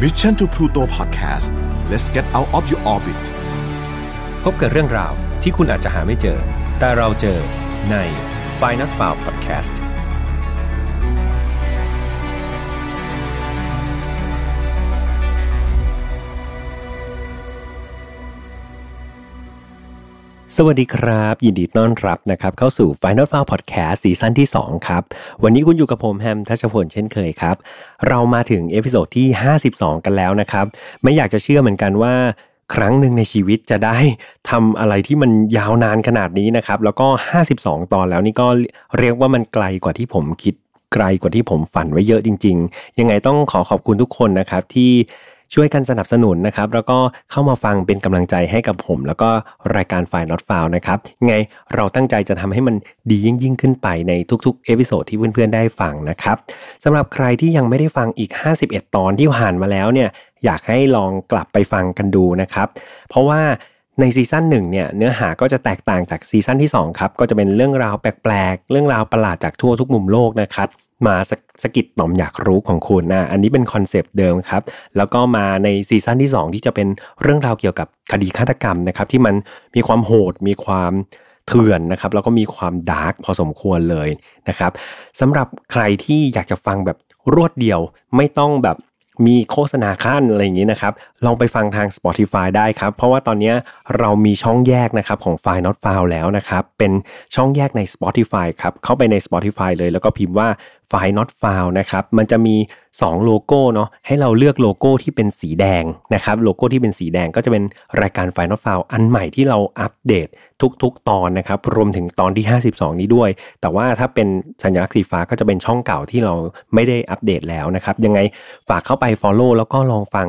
Mission to Pluto Podcast let's get out of your orbit พบกับเรื่องราวที่คุณอาจจะหาไม่เจอ แต่เราเจอใน f i n a l f i l e Podcast สวัสดีครับ ยินดีต้อนรับนะครับเข้าสู่ Final f i l e Podcast ซีซั่นที่ 2 ครับ วันนี้คุณอยู่กับผมแฮมทัชพลเช่นเคยครับ เรามาถึง episode ที่ 52 กันแล้วนะครับ ไม่อยากจะเชื่อเหมือนกันว่า ครั้งหนึ่งในชีวิตจะได้ทำอะไรที่มันยาวนานขนาดนี้นะครับ แล้วก็ 52 ตอนแล้วนี่ก็เรียกว่ามันไกลกว่าที่ผมคิดไกลกว่าที่ผมฝันไว้เยอะจริง ๆ ยังไงต้องขอขอบคุณทุกคนนะครับที่ ช่วยกันสนับสนุนนะครับ แล้วก็เข้ามาฟังเป็นกำลังใจให้กับผม แล้วก็รายการฝ่าย not f o u นะครับไงเราตั้งใจจะทำให้มันดียิ่งยิ่งขึ้นไปในทุกๆ episode ที่เพื่อนๆได้ฟังนะครับสำหรับใครที่ยังไม่ได้ฟังอีก 51 ตอนที่ผ่านมาแล้วเนี่ยอยากให้ลองกลับไปฟังกันดูนะครับ เพราะว่าในซีซั่นหนึ่งเนี่ยเนื้อหาก็จะแตกต่างจากซีซั่นที่2ครับก็จะเป็นเรื่องราวแปลกๆ เรื่องราวประหลาดจากทั่วทุกมุมโลกนะครับ มาสะกิดต่อมอยากรู้ของคุณนะอันนี้เป็นคอนเซปต์เดิมครับ แล้วก็มาในซีซั่นที่ 2 ที่จะเป็นเรื่องราวเกี่ยวกับคดีฆาตกรรมนะครับ ที่มันมีความโหดมีความเถื่อนนะครับ แล้วก็มีความดาร์กพอสมควรเลยนะครับสำหรับใครที่อยากจะฟังแบบรวดเดียวไม่ต้องแบบ มีโฆษณาขั้นอะไรอย่างนี้นะครับ ลองไปฟังทาง Spotify ได้ครับ เพราะว่าตอนนี้เรามีช่องแยกนะครับของ f i l e Not Found แล้วนะครับ เป็นช่องแยกใน Spotify ครับ เข้าไปใน Spotify เลยแล้วก็พิมพ์ว่า f i l e Not Found นะครับ มันจะมี 2 โลโก้เนาะให้เราเลือกโลโก้ที่เป็นสีแดงนะครับโลโก้ที่เป็นสีแดงก็จะเป็นรายการ f i l e Not f i l e อันใหม่ที่เราอัปเดตทุก ๆ ตอนนะครับรวมถึงตอนที่ 52 นี้ด้วย แต่ว่าถ้าเป็นสัญลักษณ์สีฟ้าก็จะเป็นช่องเก่าที่เราไม่ได้อัปเดตแล้วนะครับยังไงฝากเข้าไป Follow แล้วก็ลองฟัง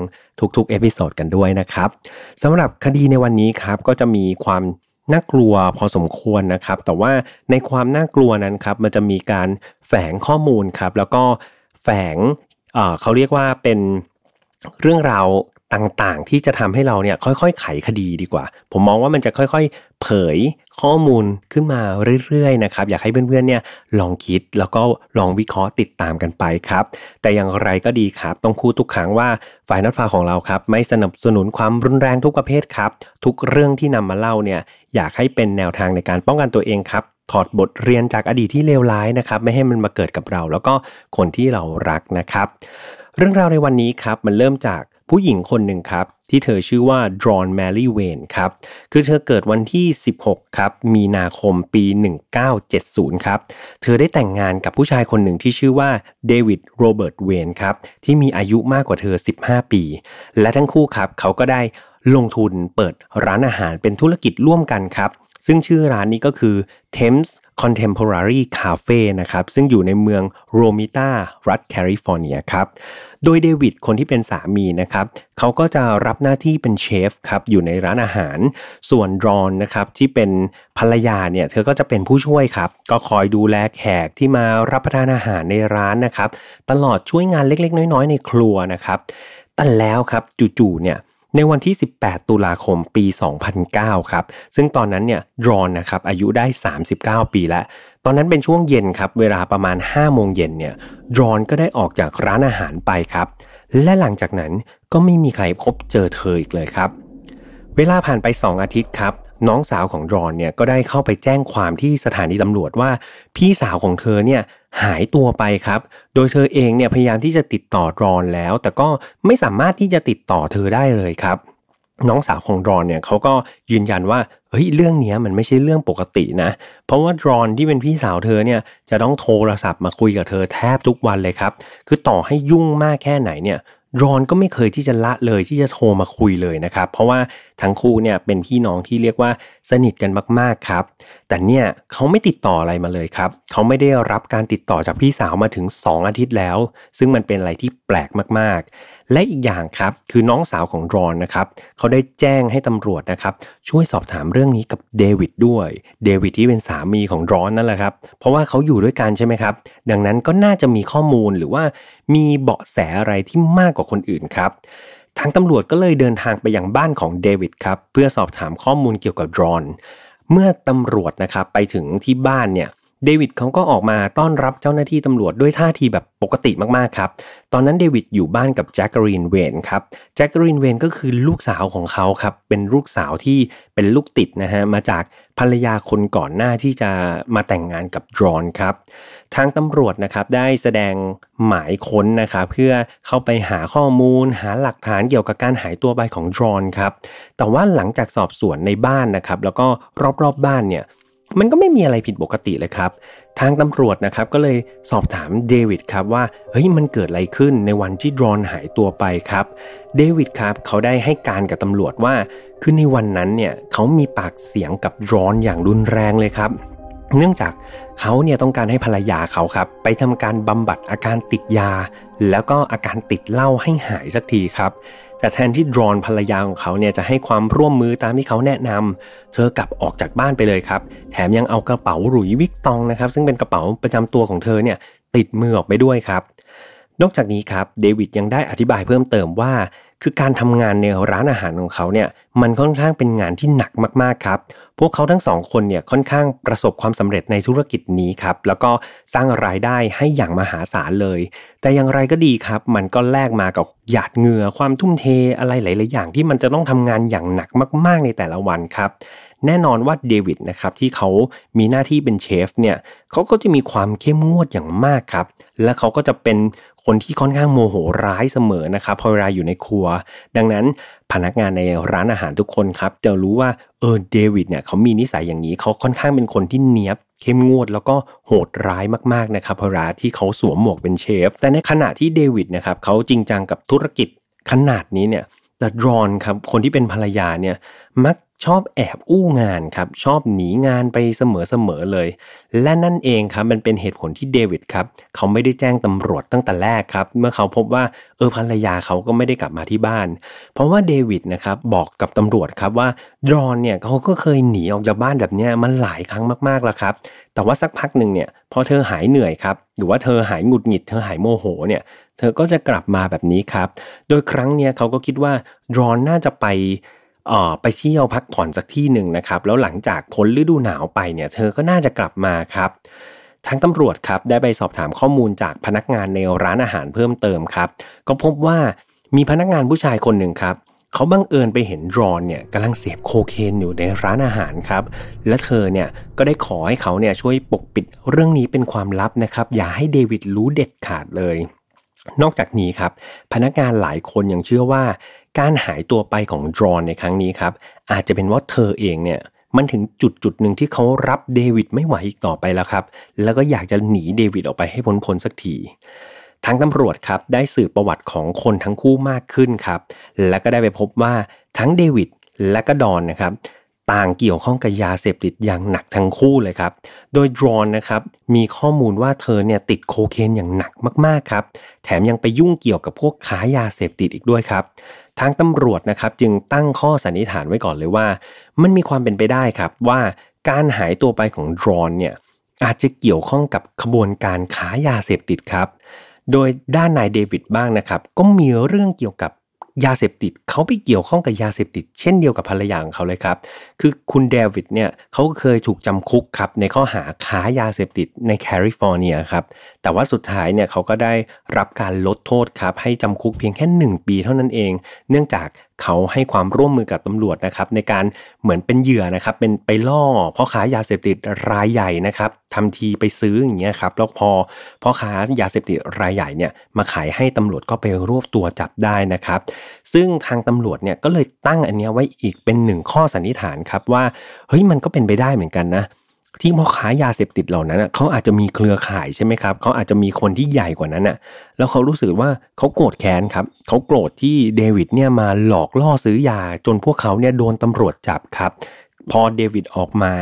ทุกๆ episode กันด้วยนะครับสำหรับคดีในวันนี้ครับก็จะมีความน่ากลัวพอสมควรนะครับ แต่ว่าในความน่ากลัวนั้นครับมันจะมีการแฝงข้อมูลครับ แล้วก็แฝง เขาเรียกว่าเป็นเรื่องราวต่างๆ ที่จะทำให้เราเนี่ยค่อยๆ ไขคดีดีกว่า ผมมองว่ามันจะค่อยๆ เผยข้อมูลขึ้นมาเรื่อยๆนะครับอยากให้เพื่อนๆเนี่ยลองคิดแล้วก็ลองวิเคราะห์ติดตามกันไปครับ แต่อย่างไรก็ดีครับ ต้องคูดทุกครั้งว่าฝ่ายนัดฟ้าของเราครับไม่สนับสนุนความรุนแรงทุกประเภทครับ ทุกเรื่องที่นำมาเล่าเนี่ยอยากให้เป็นแนวทางในการป้องกันตัวเองครับ ถอดบทเรียนจากอดีตที่เลวร้ายนะครับ ไม่ให้มันมาเกิดกับเรา แล้วก็คนที่เรารักนะครับ เรื่องราวในวันนี้ครับมันเริ่มจากผู้หญิงคนหนึ่งครับ ที่เธอชื่อว่าดรอนแมรี่เวนครับ คือเธอเกิดวันที่ 16 ครับ มีนาคมปี 1970 ครับ เธอได้แต่งงานกับผู้ชายคนหนึ่งที่ชื่อว่าเดวิดโรเบิร์ตเวนครับ ที่มีอายุมากกว่าเธอ 15 ปี และทั้งคู่ครับ เขาก็ได้ลงทุนเปิดร้านอาหารเป็นธุรกิจร่วมกันครับ ซึ่งชื่อร้านนี้ก็คือ Thames Contemporary Cafe นะครับ ซึ่งอยู่ในเมืองโรมิตารัฐแคลิฟอร์เนียครับ โดยเดวิดคนที่เป็นสามีนะครับ เขาก็จะรับหน้าที่เป็นเชฟครับ อยู่ในร้านอาหาร ส่วนรอนนะครับ ที่เป็นภรรยาเนี่ย เธอก็จะเป็นผู้ช่วยครับ ก็คอยดูแลแขกที่มารับประทานอาหารในร้านนะครับ ตลอดช่วยงานเล็กๆ น้อยๆ ในครัวนะครับ แต่แล้วครับจู่ๆเนี่ย ในวันที่ 18 ตุลาคมปี 2009 ครับ ซึ่งตอนนั้นเนี่ยรอนนะครับอายุได้ 39 ปีแล้ว ตอนนั้นเป็นช่วงเย็นครับ เวลาประมาณ 5 โมงเย็นเนี่ยรอนก็ได้ออกจากร้านอาหารไปครับ และหลังจากนั้นก็ไม่มีใครพบเจอเธออีกเลยครับ เวลาผ่านไป 2 อาทิตย์ครับน้องสาวของรอนเนี่ยก็ได้เข้าไปแจ้งความที่สถานีตำรวจว่า พี่สาวของเธอเนี่ย หายตัวไปครับ โดยเธอเองเนี่ยพยายามที่จะติดต่อรอนแล้ว แต่ก็ไม่สามารถที่จะติดต่อเธอได้เลยครับ น้องสาวของรอนเนี่ยเขาก็ยืนยันว่าเฮ้ยเรื่องนี้มันไม่ใช่เรื่องปกตินะ เพราะว่ารอนที่เป็นพี่สาวเธอเนี่ยจะต้องโทรศัพท์มาคุยกับเธอแทบทุกวันเลยครับ คือต่อให้ยุ่งมากแค่ไหนเนี่ยรอนก็ไม่เคยที่จะละเลยที่จะโทรมาคุยเลยนะครับ เพราะว่า ทั้งคู่เนี่ยเป็นพี่น้องที่เรียกว่าสนิทกันมากๆครับ แต่เนี่ยเขาไม่ติดต่ออะไรมาเลยครับ เขาไม่ได้รับการติดต่อจากพี่สาวมาถึง 2 อาทิตย์แล้ว ซึ่งมันเป็นอะไรที่แปลกมากๆ และอีกอย่างครับคือน้องสาวของรอนนะครับเขาได้แจ้งให้ตำรวจนะครับช่วยสอบถามเรื่องนี้กับเดวิดด้วย เดวิดที่เป็นสามีของรอนนั่นแหละครับเพราะว่าเขาอยู่ด้วยกันใช่ไหมครับ ดังนั้นก็น่าจะมีข้อมูลหรือว่ามีเบาะแสอะไรที่มากกว่าคนอื่นครับ ทางตำรวจก็เลยเดินทางไปยังบ้านของเดวิดครับ เพื่อสอบถามข้อมูลเกี่ยวกับดรอน เมื่อตำรวจนะครับไปถึงที่บ้านเนี่ย เดวิดเขาก็ออกมาต้อนรับเจ้าหน้าที่ตำรวจด้วยท่าทีแบบปกติมากๆครับ ตอนนั้นเดวิดอยู่บ้านกับแจ็คกรีนเวนครับแจ็คกรีนเวนก็คือลูกสาวของเขาครับ เป็นลูกสาวที่เป็นลูกติดนะฮะมาจากภรรยาคนก่อนหน้าที่จะมาแต่งงานกับดรอนครับ ทางตำรวจนะครับได้แสดงหมายค้นนะครับเพื่อเข้าไปหาข้อมูล หาหลักฐานเกี่ยวกับการหายตัวไปของดรอนครับ แต่ว่าหลังจากสอบสวนในบ้านนะครับ แล้วก็รอบๆบบ้านเนี่ย มันก็ไม่มีอะไรผิดปกติเลยครับ ทางตำรวจนะครับก็เลยสอบถามเดวิดครับว่าเฮ้ยมันเกิดอะไรขึ้นในวันที่ดรอนหายตัวไปครับ เดวิดครับเขาได้ให้การกับตำรวจว่า คือในวันนั้นเนี่ยเขามีปากเสียงกับดรอนอย่างรุนแรงเลยครับ เนื่องจากเขาเนี่ยต้องการให้ภรรยาเขาครับ ไปทำการบำบัดอาการติดยา แล้วก็อาการติดเหล้าให้หายสักทีครับ แต่แทนที่ดรอนภรรยาของเขาเนี่ยจะให้ความร่วมมือตามที่เขาแนะนำเธอกลับออกจากบ้านไปเลยครับ แถมยังเอากระเป๋าหลุยวิกตองนะครับ ซึ่งเป็นกระเป๋าประจำตัวของเธอเนี่ยติดมือออกไปด้วยครับ นอกจากนี้ครับเดวิดยังได้อธิบายเพิ่มเติมว่า คือการทำงานในร้านอาหารของเขาเนี่ยมันค่อนข้างเป็นงานที่หนักมากๆครับ พวกเขาทั้งสองคนเนี่ยค่อนข้างประสบความสำเร็จในธุรกิจนี้ครับ แล้วก็สร้างรายได้ให้อย่างมหาศาลเลย แต่อย่างไรก็ดีครับ มันก็แลกมากับหยาดเหงื่อความทุ่มเทอะไรหลาย ๆ อย่างที่มันจะต้องทำงานอย่างหนักมาก ๆ ในแต่ละวันครับ แน่นอนว่าเดวิดนะครับที่เขามีหน้าที่เป็นเชฟเนี่ยเขาก็จะมีความเข้มงวดอย่างมากครับ และเขาก็จะเป็นคนที่ค่อนข้างโมโหร้ายเสมอนะครับพอเวลาอยู่ในครัว ดังนั้นพนักงานในร้านอาหารทุกคนครับจะรู้ว่าเออเดวิดเนี่ยเขามีนิสัยอย่างนี้เขาค่อนข้างเป็นคนที่เนี้ยบเข้มงวดแล้วก็โหดร้ายมากๆนะครับพอเวลาที่เขาสวมหมวกเป็นเชฟ แต่ในขณะที่เดวิดนะครับเขาจริงจังกับธุรกิจขนาดนี้เนี่ยแต่รอนครับคนที่เป็นภรรยาเนี่ยมัก ชอบแอบอู้งานครับ ชอบหนีงานไปเสมอๆเลย และนั่นเองครับมันเป็นเหตุผลที่เดวิดครับ เขาไม่ได้แจ้งตำรวจตั้งแต่แรกครับ เมื่อเขาพบว่าเออภรรยาเขาก็ไม่ได้กลับมาที่บ้าน เพราะว่าเดวิดนะครับบอกกับตำรวจครับว่าดอนเนี่ยเขาก็เคยหนีออกจากบ้านแบบเนี้ยมันหลายครั้งมากๆแล้วครับ แต่ว่าสักพักหนึ่งเนี่ยพอเธอหายเหนื่อยครับหรือว่าเธอหายหงุดหงิดเธอหายโมโหเนี่ยเธอก็จะกลับมาแบบนี้ครับ โดยครั้งเนี้ยเขาก็คิดว่าดอนน่าจะไป ออไปเที่ยวพักผ่อนสักที่หนึ่งนะครับ แล้วหลังจากพ้นฤดูหนาวไปเนี่ย เธอก็น่าจะกลับมาครับทางตำรวจครับได้ไปสอบถามข้อมูลจากพนักงานในร้านอาหารเพิ่มเติมครับ ก็พบว่ามีพนักงานผู้ชายคนหนึ่งครับเขาบังเอิญไปเห็นรอนเนี่ยกำลังเสพโคเคนอยู่ในร้านอาหารครับ และเธอเนี่ยก็ได้ขอให้เขาเนี่ยช่วยปกปิดเรื่องนี้เป็นความลับนะครับ อย่าให้เดวิดรู้เด็ดขาดเลย นอกจากนี้ครับ พนักงานหลายคนยังเชื่อว่า การหายตัวไปของดรอนในครั้งนี้ครับอาจจะเป็นว่าเธอเองเนี่ยมันถึงจุดจุดหนึ่งที่เขารับเดวิดไม่ไหวอีกต่อไปแล้วครับ แล้วก็อยากจะหนีเดวิดออกไปให้พ้นพ้นสักทีทางตำรวจครับได้สืบประวัติของคนทั้งคู่มากขึ้นครับ และก็ได้ไปพบว่าทั้งเดวิดและก็ดอนนะครับ ต่างเกี่ยวข้องกับยาเสพติดอย่างหนักทั้งคู่เลยครับ โดยดรอนนะครับมีข้อมูลว่าเธอเนี่ยติดโคเคนอย่างหนักมากๆครับ แถมยังไปยุ่งเกี่ยวกับพวกขายยาเสพติดอีกด้วยครับ ทางตำรวจนะครับจึงตั้งข้อสันนิษฐานไว้ก่อนเลยว่า มันมีความเป็นไปได้ครับว่าการหายตัวไปของดรอนเนี่ยอาจจะเกี่ยวข้องกับขบวนการขายยาเสพติดครับ โดยด้านนายเดวิดบ้างนะครับ ก็มีเรื่องเกี่ยวกับ ยาเสพติดเขาไปเกี่ยวข้องกับยาเสพติด เช่นเดียวกับภรรยาของเขาเลยครับ คือคุณเดวิดเนี่ยเขาเคยถูกจำคุกครับในข้อหาค้ายาเสพติดในแคลิฟอร์เนียครับ แต่ว่าสุดท้ายเนี่ยเขาก็ได้รับการลดโทษครับให้จำคุกเพียงแค่ 1 ปีเท่านั้นเอง เนื่องจาก เขาให้ความร่วมมือกับตำรวจนะครับในการเหมือนเป็นเหยื่อนะครับเป็นไปล่อพ่อค้ายาเสพติดรายใหญ่นะครับทำทีไปซื้ออย่างเงี้ยครับแล้วพอพ่อค้ายาเสพติดรายใหญ่เนี่ยมาขายให้ตำรวจก็ไปรวบตัวจับได้นะครับ ซึ่งทางตำรวจเนี่ยก็เลยตั้งอันเนี้ยไว้อีกเป็นหนึ่งข้อสันนิษฐานครับว่าเฮ้ยมันก็เป็นไปได้เหมือนกันนะ ที่พ่อค้ายาเสพติดเหล่านั้นเขาอาจจะมีเครือข่ายใช่ไหมครับเขาอาจจะมีคนที่ใหญ่กว่านั้นอะ แล้วเขารู้สึกว่าเขาโกรธแค้นครับเขาโกรธที่เดวิดเนี่ยมาหลอกล่อซื้อยาจนพวกเขาเนี่ยโดนตำรวจจับครับ พอเดวิดออกมา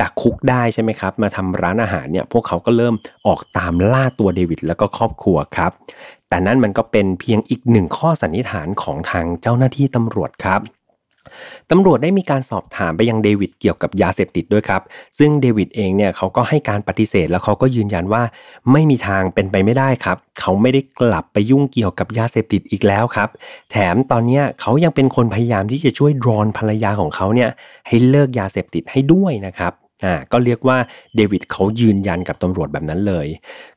จากคุกได้ใช่ไหมครับ มาทำร้านอาหารเนี่ยพวกเขาก็เริ่มออกตามล่าตัวเดวิดแล้วก็ครอบครัวครับ แต่นั่นมันก็เป็นเพียงอีกหนึ่งข้อสันนิษฐานของทางเจ้าหน้าที่ตำรวจครับ ตำรวจได้มีการสอบถามไปยังเดวิดเกี่ยวกับยาเสพติดด้วยครับ ซึ่งเดวิดเองเนี่ยเขาก็ให้การปฏิเสธแล้วเขาก็ยืนยันว่าไม่มีทางเป็นไปไม่ได้ครับ เขาไม่ได้กลับไปยุ่งเกี่ยวกับยาเสพติดอีกแล้วครับ แถมตอนนี้เขายังเป็นคนพยายามที่จะช่วยดรอนภรรยาของเขาเนี่ยให้เลิกยาเสพติดให้ด้วยนะครับ อ่าก็เรียกว่าเดวิดเขายืนยันกับตำรวจแบบนั้นเลย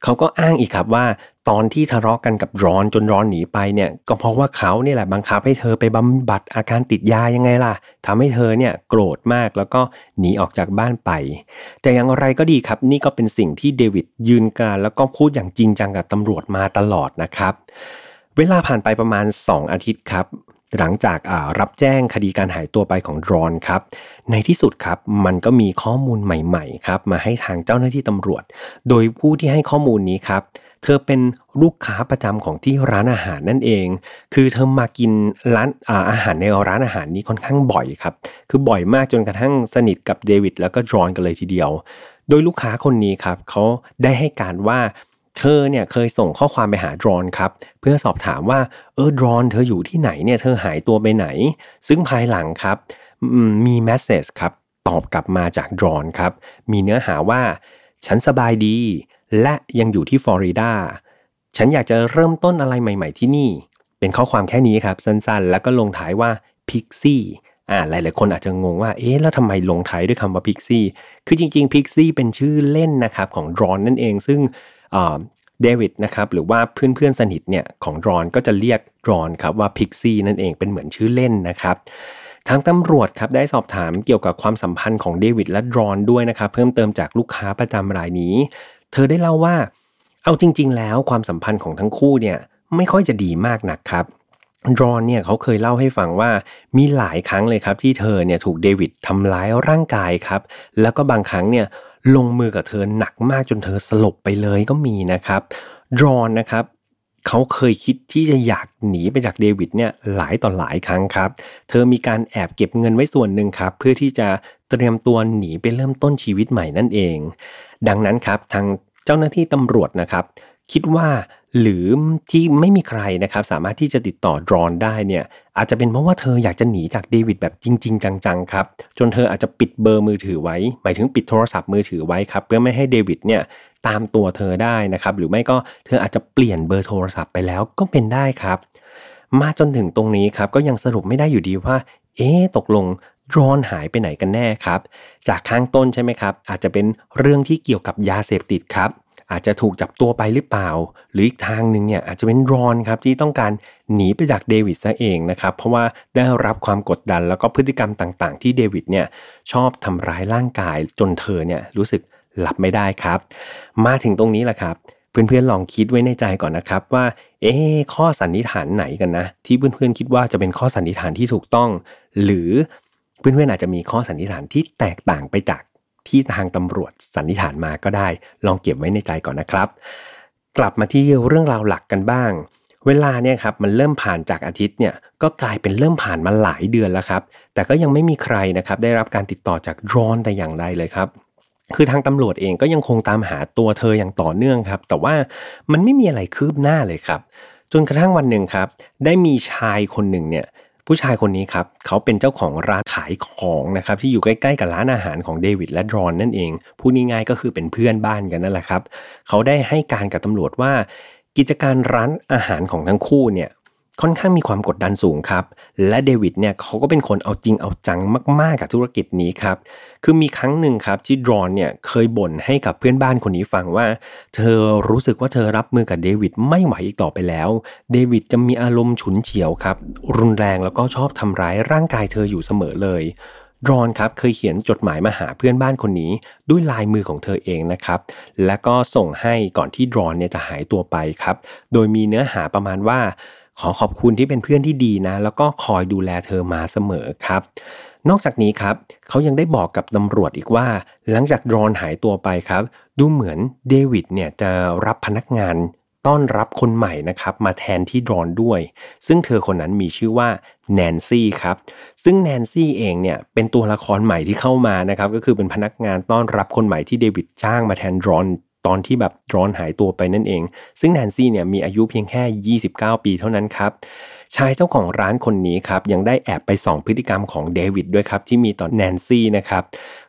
เขาก็อ้างอีกครับว่าตอนที่ทะเลาะกันกับร้อนจนร้อนหนีไปเนี่ยก็เพราะว่าเขาเนี่ยแหละบังคับให้เธอไปบำบัดอาการติดยายังไงล่ะทำให้เธอเนี่ยโกรธมากแล้วก็หนีออกจากบ้านไป แต่อย่างไรก็ดีครับนี่ก็เป็นสิ่งที่เดวิดยืนการแล้วก็พูดอย่างจริงจังกับตำรวจมาตลอดนะครับ เวลาผ่านไปประมาณ 2 อาทิตย์ครับ หลังจากรับแจ้งคดีการหายตัวไปของรอนครับ ในที่สุดครับมันก็มีข้อมูลใหม่ๆครับมาให้ทางเจ้าหน้าที่ตำรวจ โดยผู้ที่ให้ข้อมูลนี้ครับเธอเป็นลูกค้าประจำของที่ร้านอาหารนั่นเอง คือเธอมากินร้านอาอาหารในร้านอาหารนี้ค่อนข้างบ่อยครับ คือบ่อยมากจนกระทั่งสนิทกับเดวิดแล้วก็รอนกันเลยทีเดียว โดยลูกค้าคนนี้ครับเขาได้ให้การว่า เธอเนี่ยเคยส่งข้อความไปหาดรอนครับ เพื่อสอบถามว่าเออดรอนเธออยู่ที่ไหนเนี่ยเธอหายตัวไปไหน ซึ่งภายหลังครับมีแมสเซจครับตอบกลับมาจากดรอนครับ มีเนื้อหาว่า ฉันสบายดี และยังอยู่ที่ฟลอริดาฉันอยากจะเริ่มต้นอะไรใหม่ ๆ ที่นี่ เป็นข้อความแค่นี้ครับ สั้นๆ แล้วก็ลงท้ายว่าพิกซี่อ่าหลายๆคนอาจจะงงว่าเอ๊ะแล้วทำไมลงท้ายด้วยคำว่าพิกซี่คือจริงๆพิกซี่เป็นชื่อเล่นนะครับของดรอนนั่นเองซึ่ง เดวิดนะครับหรือว่าเพื่อนเพื่อนสนิทเนี่ยของรอนก็จะเรียกรอนครับว่าพิกซี่นั่นเองเป็นเหมือนชื่อเล่นนะครับทางตำรวจครับได้สอบถามเกี่ยวกับความสัมพันธ์ของเดวิดและรอนด้วยนะครับเพิ่มเติมจากลูกค้าประจำรายนี้ เธอได้เล่าว่า เอาจริง ๆ แล้วความสัมพันธ์ของทั้งคู่เนี่ยไม่ค่อยจะดีมากนักครับรอนเนี่ยเขาเคยเล่าให้ฟังว่ามีหลายครั้งเลยครับที่เธอเนี่ยถูกเดวิดทำร้ายร่างกายครับ แล้วก็บางครั้งเนี่ย ลงมือกับเธอหนักมากจนเธอสลบไปเลยก็มีนะครับรอนนะครับเขาเคยคิดที่จะอยากหนีไปจากเดวิดเนี่ยหลายต่อหลายครั้งครับ เธอมีการแอบเก็บเงินไว้ส่วนหนึ่งครับ เพื่อที่จะเตรียมตัวหนีไปเริ่มต้นชีวิตใหม่นั่นเอง ดังนั้นครับทางเจ้าหน้าที่ตำรวจนะครับ คิดว่า หรือที่ไม่มีใครนะครับสามารถที่จะติดต่อดรอนได้เนี่ยอาจจะเป็นเพราะว่าเธออยากจะหนีจากเดวิดแบบจริง ๆ จังๆครับจนเธออาจจะปิดเบอร์มือถือไว้ หมายถึงปิดโทรศัพท์มือถือไว้ครับเพื่อไม่ให้เดวิดเนี่ยตามตัวเธอได้นะครับหรือไม่ก็เธออาจจะเปลี่ยนเบอร์โทรศัพท์ไปแล้วก็เป็นได้ครับ มาจนถึงตรงนี้ครับก็ยังสรุปไม่ได้อยู่ดีว่า เอ๊ตกลงดรอนหายไปไหนกันแน่ครับ จากข้างต้นใช่ไหมครับ อาจจะเป็นเรื่องที่เกี่ยวกับยาเสพติดครับ อาจจะถูกจับตัวไปหรือเปล่า หรืออีกทางหนึ่งเนี่ยอาจจะเป็นรอนครับที่ต้องการหนีไปจากเดวิดซะเองนะครับเพราะว่าได้รับความกดดันแล้วก็พฤติกรรมต่างๆ ที่เดวิดเนี่ยชอบทำร้ายร่างกายจนเธอเนี่ยรู้สึกหลับไม่ได้ครับ มาถึงตรงนี้แหละครับ เพื่อนๆลองคิดไว้ในใจก่อนนะครับว่า เอ๊ข้อสันนิษฐานไหนกันนะ ที่เพื่อนๆคิดว่าจะเป็นข้อสันนิษฐานที่ถูกต้อง หรือเพื่อนๆอาจจะมีข้อสันนิษฐานที่แตกต่างไปจาก ที่ทางตำรวจสันนิษฐานมาก็ได้ ลองเก็บไว้ในใจก่อนนะครับ กลับมาที่เรื่องราวหลักกันบ้าง เวลาเนี่ยครับมันเริ่มผ่านจากอาทิตย์เนี่ยก็กลายเป็นเริ่มผ่านมาหลายเดือนแล้วครับ แต่ก็ยังไม่มีใครนะครับได้รับการติดต่อจากดรอนแต่อย่างใดเลยครับคือทางตำรวจเองก็ยังคงตามหาตัวเธออย่างต่อเนื่องครับ แต่ว่ามันไม่มีอะไรคืบหน้าเลยครับ จนกระทั่งวันหนึ่งครับ ได้มีชายคนหนึ่งเนี่ย ผู้ชายคนนี้ครับเขาเป็นเจ้าของร้านขายของนะครับที่อยู่ใกล้ๆกับร้านอาหารของเดวิดและดรอนนั่นเองพูดง่ายๆก็คือเป็นเพื่อนบ้านกันนั่นแหละครับ เขาได้ให้การกับตำรวจว่า กิจการร้านอาหารของทั้งคู่เนี่ย ค่อนข้างมีความกดดันสูงครับ และเดวิดเนี่ยเขาก็เป็นคนเอาจริงเอาจังมากๆกับธุรกิจนี้ครับ คือมีครั้งหนึ่งครับที่ดรอนเนี่ยเคยบ่นให้กับเพื่อนบ้านคนนี้ฟังว่า เธอรู้สึกว่าเธอรับมือกับเดวิดไม่ไหวอีกต่อไปแล้ว เดวิดจะมีอารมณ์ฉุนเฉียวครับ รุนแรงแล้วก็ชอบทำร้ายร่างกายเธออยู่เสมอเลยดรอนครับเคยเขียนจดหมายมาหาเพื่อนบ้านคนนี้ด้วยลายมือของเธอเองนะครับ และก็ส่งให้ก่อนที่ดรอนเนี่ยจะหายตัวไปครับ โดยมีเนื้อหาประมาณว่า ขอขอบคุณที่เป็นเพื่อนที่ดีนะ แล้วก็คอยดูแลเธอมาเสมอครับ นอกจากนี้ครับเขายังได้บอกกับตำรวจอีกว่า หลังจากดรอนหายตัวไปครับ ดูเหมือนเดวิดเนี่ยจะรับพนักงานต้อนรับคนใหม่นะครับมาแทนที่ดรอนด้วย ซึ่งเธอคนนั้นมีชื่อว่าแนนซี่ครับ ซึ่งแนนซี่เองเนี่ยเป็นตัวละครใหม่ที่เข้ามานะครับก็คือเป็นพนักงานต้อนรับคนใหม่ที่เดวิดจ้างมาแทนดรอน ตอนที่แบบดรอนหายตัวไปนั่นเอง ซึ่งแนนซี่เนี่ยมีอายุเพียงแค่ 29 ปีเท่านั้นครับชายเจ้าของร้านคนนี้ครับยังได้แอบไปส่องพฤติกรรมของเดวิดด้วยครับที่มีต่อแนนซี่นะครับ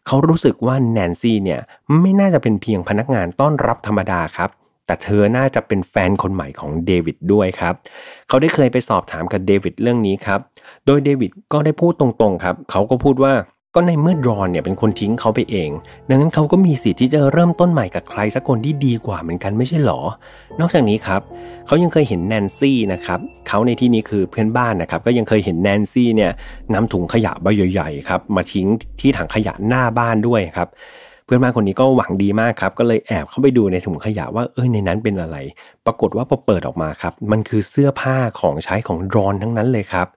เขารู้สึกว่าแนนซี่เนี่ยไม่น่าจะเป็นเพียงพนักงานต้อนรับธรรมดาครับแต่เธอน่าจะเป็นแฟนคนใหม่ของเดวิดด้วยครับ เขาได้เคยไปสอบถามกับเดวิดเรื่องนี้ครับ โดยเดวิดก็ได้พูดตรงๆครับ เขาก็พูดว่า ก็ในเมื่อดรอนเนี่ยเป็นคนทิ้งเขาไปเอง ดังนั้นเขาก็มีสิทธิ์ที่จะเริ่มต้นใหม่กับใครสักคนที่ดีกว่าเหมือนกันไม่ใช่หรอ นอกจากนี้ครับเขายังเคยเห็นแนนซี่นะครับเขาในที่นี้คือเพื่อนบ้านนะครับ ก็ยังเคยเห็นแนนซี่เนี่ยนำถุงขยะใบใหญ่ๆครับมาทิ้งที่ถังขยะหน้าบ้านด้วยครับเพื่อนบ้านคนนี้ก็หวังดีมากครับก็เลยแอบเข้าไปดูในถุงขยะว่าเออในนั้นเป็นอะไร ปรากฏว่าพอเปิดออกมาครับมันคือเสื้อผ้าของใช้ของดรอนทั้งนั้นเลยครับ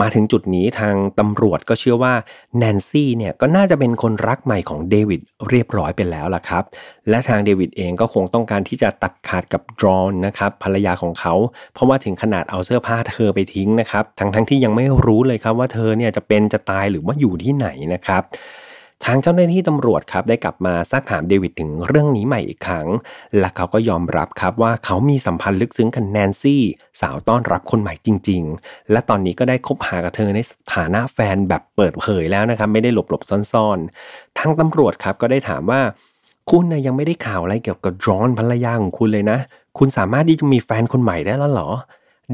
มาถึงจุดนี้ทางตำรวจก็เชื่อว่าแนนซี่เนี่ยก็น่าจะเป็นคนรักใหม่ของเดวิดเรียบร้อยไปแล้วล่ะครับ และทางเดวิดเองก็คงต้องการที่จะตัดขาดกับดรอนนะครับภรรยาของเขา เพราะว่าถึงขนาดเอาเสื้อผ้าเธอไปทิ้งนะครับ ทั้งทั้งที่ยังไม่รู้เลยครับว่าเธอเนี่ยจะเป็นจะตายหรือว่าอยู่ที่ไหนนะครับ ทางเจ้าหน้าที่ตำรวจครับได้กลับมาซักถามเดวิดถึงเรื่องนี้ใหม่อีกครั้ง และเขาก็ยอมรับครับว่าเขามีสัมพันธ์ลึกซึ้งกับแนนซี่สาวต้อนรับคนใหม่จริง ๆ และตอนนี้ก็ได้คบหากับเธอในฐานะแฟนแบบเปิดเผยแล้วนะครับไม่ได้หลบหลบซ่อนๆ ทางตำรวจครับก็ได้ถามว่า คุณนะยังไม่ได้ข่าวอะไรเกี่ยวกับดรอนภรรยาของคุณเลยนะ คุณสามารถที่จะมีแฟนคนใหม่ได้แล้วหรอ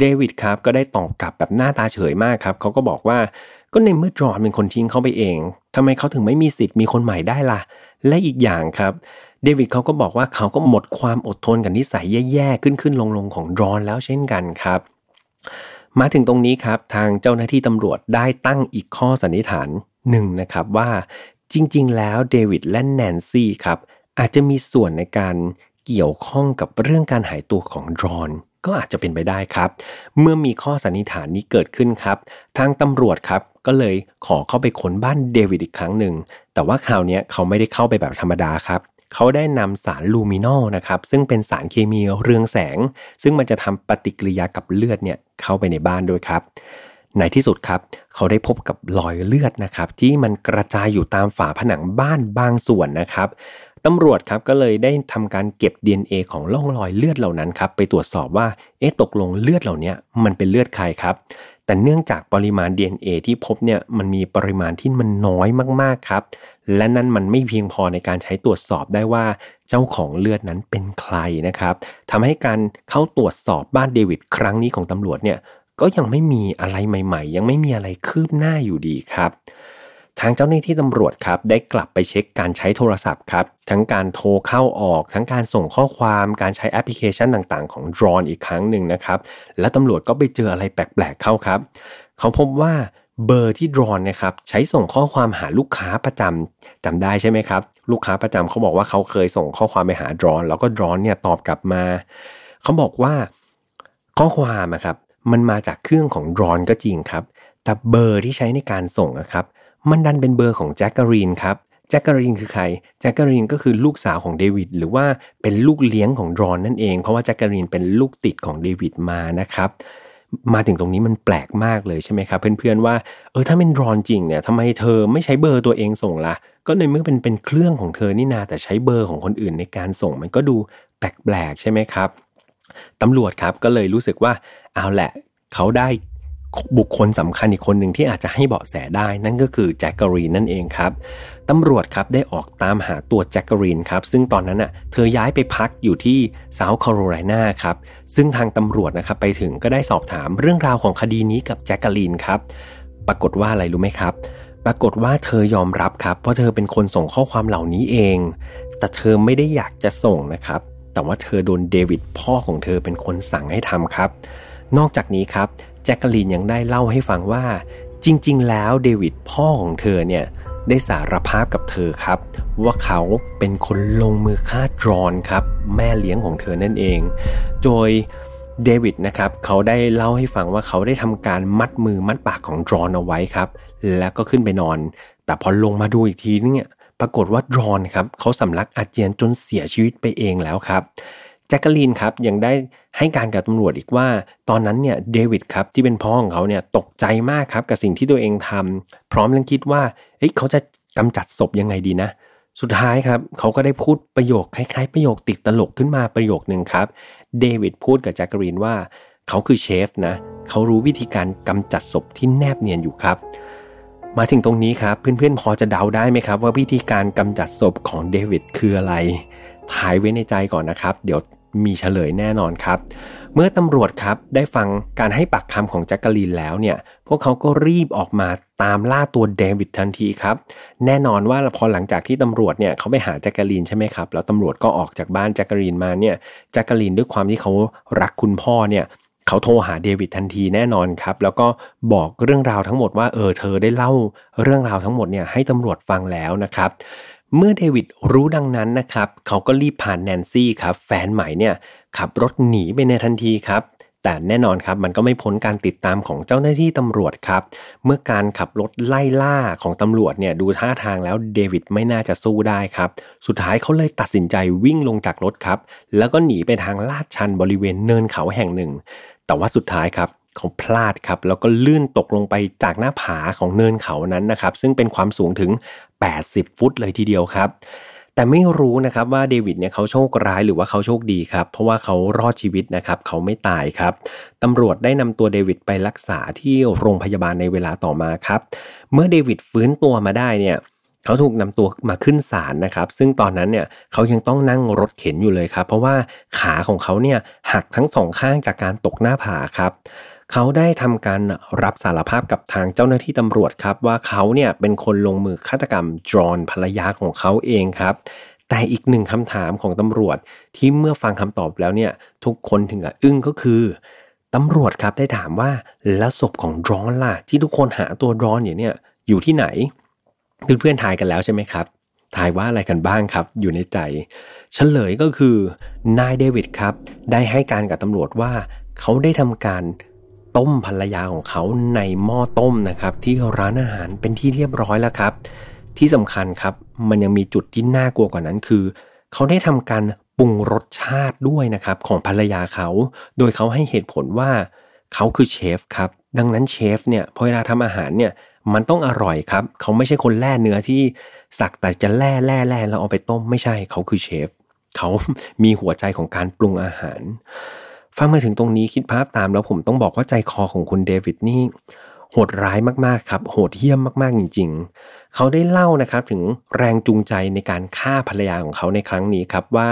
เดวิดครับก็ได้ตอบกลับแบบหน้าตาเฉยมากครับเขาก็บอกว่า ก็ในเมื่อจอห์นเป็นคนทิ้งเขาไปเองทำไมเขาถึงไม่มีสิทธิ์มีคนใหม่ได้ล่ะ และอีกอย่างครับ เดวิดเขาก็บอกว่าเขาก็หมดความอดทนกับนิสัยแย่ๆ ขึ้นขึ้นลงลงของจอห์นแล้วเช่นกันครับ มาถึงตรงนี้ครับ ทางเจ้าหน้าที่ตำรวจได้ตั้งอีกข้อสันนิษฐานหนึ่งนะครับว่าจริง ๆ แล้วเดวิดและแนนซี่ครับอาจจะมีส่วนในการเกี่ยวข้องกับเรื่องการหายตัวของจอห์น ก็อาจจะเป็นไปได้ครับ เมื่อมีข้อสันนิษฐานนี้เกิดขึ้นครับ ทางตำรวจครับก็เลยขอเข้าไปค้นบ้านเดวิดอีกครั้งหนึ่ง แต่ว่าคราวนี้เขาไม่ได้เข้าไปแบบธรรมดาครับเขาได้นำสารลูมินอลนะครับซึ่งเป็นสารเคมีเรืองแสง ซึ่งมันจะทำปฏิกิริยากับเลือดเนี่ยเข้าไปในบ้านด้วยครับในที่สุดครับ เขาได้พบกับรอยเลือดนะครับ ที่มันกระจายอยู่ตามฝาผนังบ้านบางส่วนนะครับ ตำรวจครับก็เลยได้ทำการเก็บ DNA ของร่องรอยเลือดเหล่านั้นครับไปตรวจสอบว่าเอ๊ะตกลงเลือดเหล่านี้มันเป็นเลือดใครครับแต่เนื่องจากปริมาณ DNA ที่พบเนี่ยมันมีปริมาณที่มันน้อยมากๆครับ และนั่นมันไม่เพียงพอในการใช้ตรวจสอบได้ว่าเจ้าของเลือดนั้นเป็นใครนะครับทำให้การเข้าตรวจสอบบ้านเดวิดครั้งนี้ของตำรวจเนี่ยก็ยังไม่มีอะไรใหม่ ๆ ยังไม่มีอะไรคืบหน้าอยู่ดีครับ ทางเจ้าหน้าที่ตำรวจครับได้กลับไปเช็คการใช้โทรศัพท์ครับทั้งการโทรเข้าออก ทั้งการส่งข้อความการใช้แอปพลิเคชันต่างๆ ของ ดรอน อีกครั้งหนึ่งนะครับและตำรวจก็ไปเจออะไรแปลกๆเข้าครับ เขาพบว่าเบอร์ที่ดรอนนะครับใช้ส่งข้อความหาลูกค้าประจำจำได้ใช่ไหมครับ ลูกค้าประจำเขาบอกว่าเขาเคยส่งข้อความไปหาดรอน แล้วก็ดรอนเนี่ยตอบกลับมา เขาบอกว่าข้อความนะครับมันมาจากเครื่องของดรอนก็จริงครับ แต่เบอร์ที่ใช้ในการส่งนะครับ มันดันเป็นเบอร์ของแจ็คเกอลีนครับแจ็คเกอลีนคือใคร แจ็คเกอลีนก็คือลูกสาวของเดวิดหรือว่าเป็นลูกเลี้ยงของดรอนนั่นเอง เพราะว่าแจ็คเกอลีนเป็นลูกติดของเดวิดมานะครับ มาถึงตรงนี้มันแปลกมากเลยใช่ไหมครับเพื่อนๆว่าเออถ้าเป็นดรอนจริงเนี่ยทำไมเธอไม่ใช้เบอร์ตัวเองส่งล่ะ ก็ในเมื่อเป็นเป็นเครื่องของเธอนี่นาแต่ใช้เบอร์ของคนอื่นในการส่ง มันก็ดูแปลกๆใช่ไหมครับตำรวจครับก็เลยรู้สึกว่าเอาแหละ เขาได้ บุคคลสำคัญอีกคนหนึ่งที่อาจจะให้เบาะแสได้ นั่นก็คือแจ็คเกอลีนนั่นเองครับตำรวจครับได้ออกตามหาตัวแจ็คเกอลีนครับ ซึ่งตอนนั้นอะเธอย้ายไปพักอยู่ที่เซาท์แคโรไลนาครับ ซึ่งทางตำรวจนะครับไปถึงก็ได้สอบถามเรื่องราวของคดีนี้กับแจ็คเกอลีนครับ ปรากฏว่าอะไรรู้ไหมครับ ปรากฏว่าเธอยอมรับครับ เพราะเธอเป็นคนส่งข้อความเหล่านี้เอง แต่เธอไม่ได้อยากจะส่งนะครับ แต่ว่าเธอโดนเดวิดพ่อของเธอเป็นคนสั่งให้ทำครับ นอกจากนี้ครับ แจ็คกลีนยังได้เล่าให้ฟังว่า จริง ๆ แล้วเดวิดพ่อของเธอเนี่ยได้สารภาพกับเธอครับ ว่าเขาเป็นคนลงมือฆ่าดรอนครับ แม่เลี้ยงของเธอนั่นเอง โดยเดวิดนะครับเขาได้เล่าให้ฟังว่าเขาได้ทำการมัดมือมัดปากของดรอนเอาไว้ครับ แล้วก็ขึ้นไปนอน แต่พอลงมาดูอีกทีเนี่ยปรากฏว่าดรอนครับเขาสำลักอาเจียนจนเสียชีวิตไปเองแล้วครับ แจ็คกลีนครับยังได้ให้การกับตำรวจอีกว่า ตอนนั้นเนี่ยเดวิดครับที่เป็นพ่อของเขาเนี่ยตกใจมากครับกับสิ่งที่ตัวเองทำพร้อมลังคิดว่าเฮ้ยเขาจะกำจัดศพยังไงดีนะ สุดท้ายครับเขาก็ได้พูดประโยคคล้าย ๆ ประโยคติดตลกขึ้นมาประโยคหนึ่งครับเดวิดพูดกับแจ็คกลีนว่าเขาคือเชฟนะเขารู้วิธีการกำจัดศพที่แนบเนียนอยู่ครับมาถึงตรงนี้ครับเพื่อนๆพอจะเดาได้ไหมครับ ว่าวิธีการกำจัดศพของเดวิดคืออะไร ถ่ายไว้ในใจก่อนนะครับ เดี๋ยวมีเฉลยแน่นอนครับ เมื่อตำรวจครับได้ฟังการให้ปากคำของแจ็คกะลีนแล้วเนี่ย พวกเขาก็รีบออกมาตามล่าตัวเดวิดทันทีครับ แน่นอนว่าพอหลังจากที่ตำรวจเนี่ยเขาไปหาแจ็คกะลีนใช่ไหมครับ แล้วตำรวจก็ออกจากบ้านแจ็คกะลีนมาเนี่ยแจ็คกะลีนด้วยความที่เขารักคุณพ่อเนี่ยเขาโทรหาเดวิดทันทีแน่นอนครับ แล้วก็บอกเรื่องราวทั้งหมดว่าเออเธอได้เล่าเรื่องราวทั้งหมดเนี่ยให้ตำรวจฟังแล้วนะครับ เมื่อเดวิดรู้ดังนั้นนะครับ เขาก็รีบผ่านแนนซี่ครับแฟนใหม่เนี่ยขับรถหนีไปในทันทีครับ แต่แน่นอนครับมันก็ไม่พ้นการติดตามของเจ้าหน้าที่ตำรวจครับ เมื่อการขับรถไล่ล่าของตำรวจเนี่ยดูท่าทางแล้วเดวิดไม่น่าจะสู้ได้ครับ สุดท้ายเขาเลยตัดสินใจวิ่งลงจากรถครับ แล้วก็หนีไปทางลาดชันบริเวณเนินเขาแห่งหนึ่ง แต่ว่าสุดท้ายครับเขาพลาดครับแล้วก็ลื่นตกลงไปจากหน้าผาของเนินเขานั้นนะครับ ซึ่งเป็นความสูงถึง 80 ฟุตเลยทีเดียวครับ แต่ไม่รู้นะครับว่าเดวิดเนี่ยเขาโชคร้ายหรือว่าเขาโชคดีครับ เพราะว่าเขารอดชีวิตนะครับ เขาไม่ตายครับตำรวจได้นำตัวเดวิดไปรักษาที่โรงพยาบาลในเวลาต่อมาครับ เมื่อเดวิดฟื้นตัวมาได้เนี่ยเขาถูกนำตัวมาขึ้นศาลนะครับ ซึ่งตอนนั้นเนี่ยเขายังต้องนั่งรถเข็นอยู่เลยครับ เพราะว่าขาของเขาเนี่ยหักทั้งสองข้างจากการตกหน้าผาครับ เขาได้ทำการรับสารภาพกับทางเจ้าหน้าที่ตำรวจครับ ว่าเขาเนี่ยเป็นคนลงมือฆาตกรรมจอห์นภรรยาของเขาเองครับ แต่อีกหนึ่งคำถามของตำรวจที่เมื่อฟังคำตอบแล้วเนี่ยทุกคนถึงกับอึ้งก็คือตำรวจครับได้ถามว่าแล้วศพของดรอนล่ะ ที่ทุกคนหาตัวดรอนอยู่เนี่ยอยู่ที่ไหนเพื่อนๆทายกันแล้วใช่ไหมครับทายว่าอะไรกันบ้างครับอยู่ในใจเฉลยก็คือนายเดวิดครับ ได้ให้การกับตำรวจว่าเขาได้ทำการ ต้มภรรยาของเขาในหม้อต้มนะครับ ที่ร้านอาหารเป็นที่เรียบร้อยแล้วครับ ที่สำคัญครับมันยังมีจุดที่น่ากลัวกว่านั้นคือ เขาได้ทำการปรุงรสชาติด้วยนะครับของภรรยาเขา โดยเขาให้เหตุผลว่าเขาคือเชฟครับ ดังนั้นเชฟเนี่ยพอเวลาทำอาหารเนี่ยมันต้องอร่อยครับ เขาไม่ใช่คนแล่เนื้อที่สักแต่จะแล่แล่แล่แล้วเอาไปต้มไม่ใช่เขาคือเชฟเขามีหัวใจของการปรุงอาหาร ฟังมาถึงตรงนี้คิดภาพตามแล้วผมต้องบอกว่าใจคอของคุณเดวิดนี่โหดร้ายมากๆครับ โหดเหี้ยมมากๆจริง ๆ เขาได้เล่านะครับถึงแรงจูงใจในการฆ่าภรรยาของเขาในครั้งนี้ครับว่า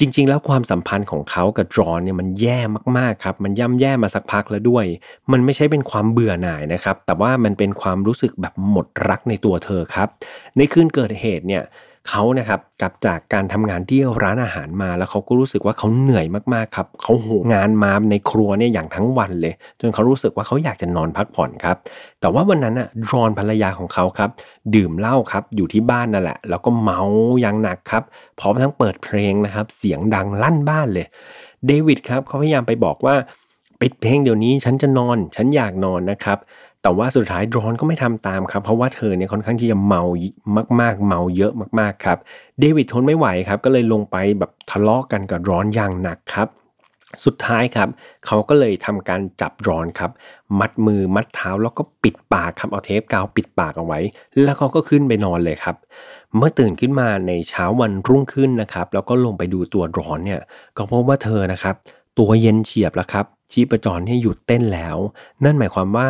จริง ๆ แล้วความสัมพันธ์ของเขากับจอห์นเนี่ยมันแย่มากๆครับ มันย่ำแย่มาสักพักแล้วด้วย มันไม่ใช่เป็นความเบื่อหน่ายนะครับ แต่ว่ามันเป็นความรู้สึกแบบหมดรักในตัวเธอครับ ในคืนเกิดเหตุเนี่ย เขานะครับกลับจากการทำงานที่ร้านอาหารมาแล้วเขาก็รู้สึกว่าเขาเหนื่อยมากๆครับเขาโหงานมาในครัวเนี่ยอย่างทั้งวันเลย จนเขารู้สึกว่าเขาอยากจะนอนพักผ่อนครับ แต่ว่าวันนั้นอะรอนภรรยาของเขาครับ ดื่มเหล้าครับอยู่ที่บ้านนั่นแหละ แล้วก็เมาอย่างหนักครับพร้อมทั้งเปิดเพลงนะครับ เสียงดังลั่นบ้านเลยเดวิดครับเขาพยายามไปบอกว่าปิดเพลงเดี๋ยวนี้ฉันจะนอน ฉันอยากนอนนะครับ แต่ว่าสุดท้ายดรอนก็ไม่ทำตามครับ เพราะว่าเธอเนี่ยค่อนข้างที่จะเมามากๆ เมาเยอะมากๆครับ เดวิดทนไม่ไหวครับ ก็เลยลงไปแบบทะเลาะกกันกับดรอนอย่างหนักครับ สุดท้ายครับ เขาก็เลยทำการจับดรอนครับ มัดมือมัดเท้าแล้วก็ปิดปากครับเอาเทปกาวปิดปากเอาไว้ แล้วเขาก็ขึ้นไปนอนเลยครับ เมื่อตื่นขึ้นมาในเช้าวันรุ่งขึ้นนะครับ แล้วก็ลงไปดูตัวดรอนเนี่ย ก็พบว่าเธอนะครับ ตัวเย็นเฉียบแล้วครับชีพจรเนี่ยหยุดเต้นแล้ว นั่นหมายความว่า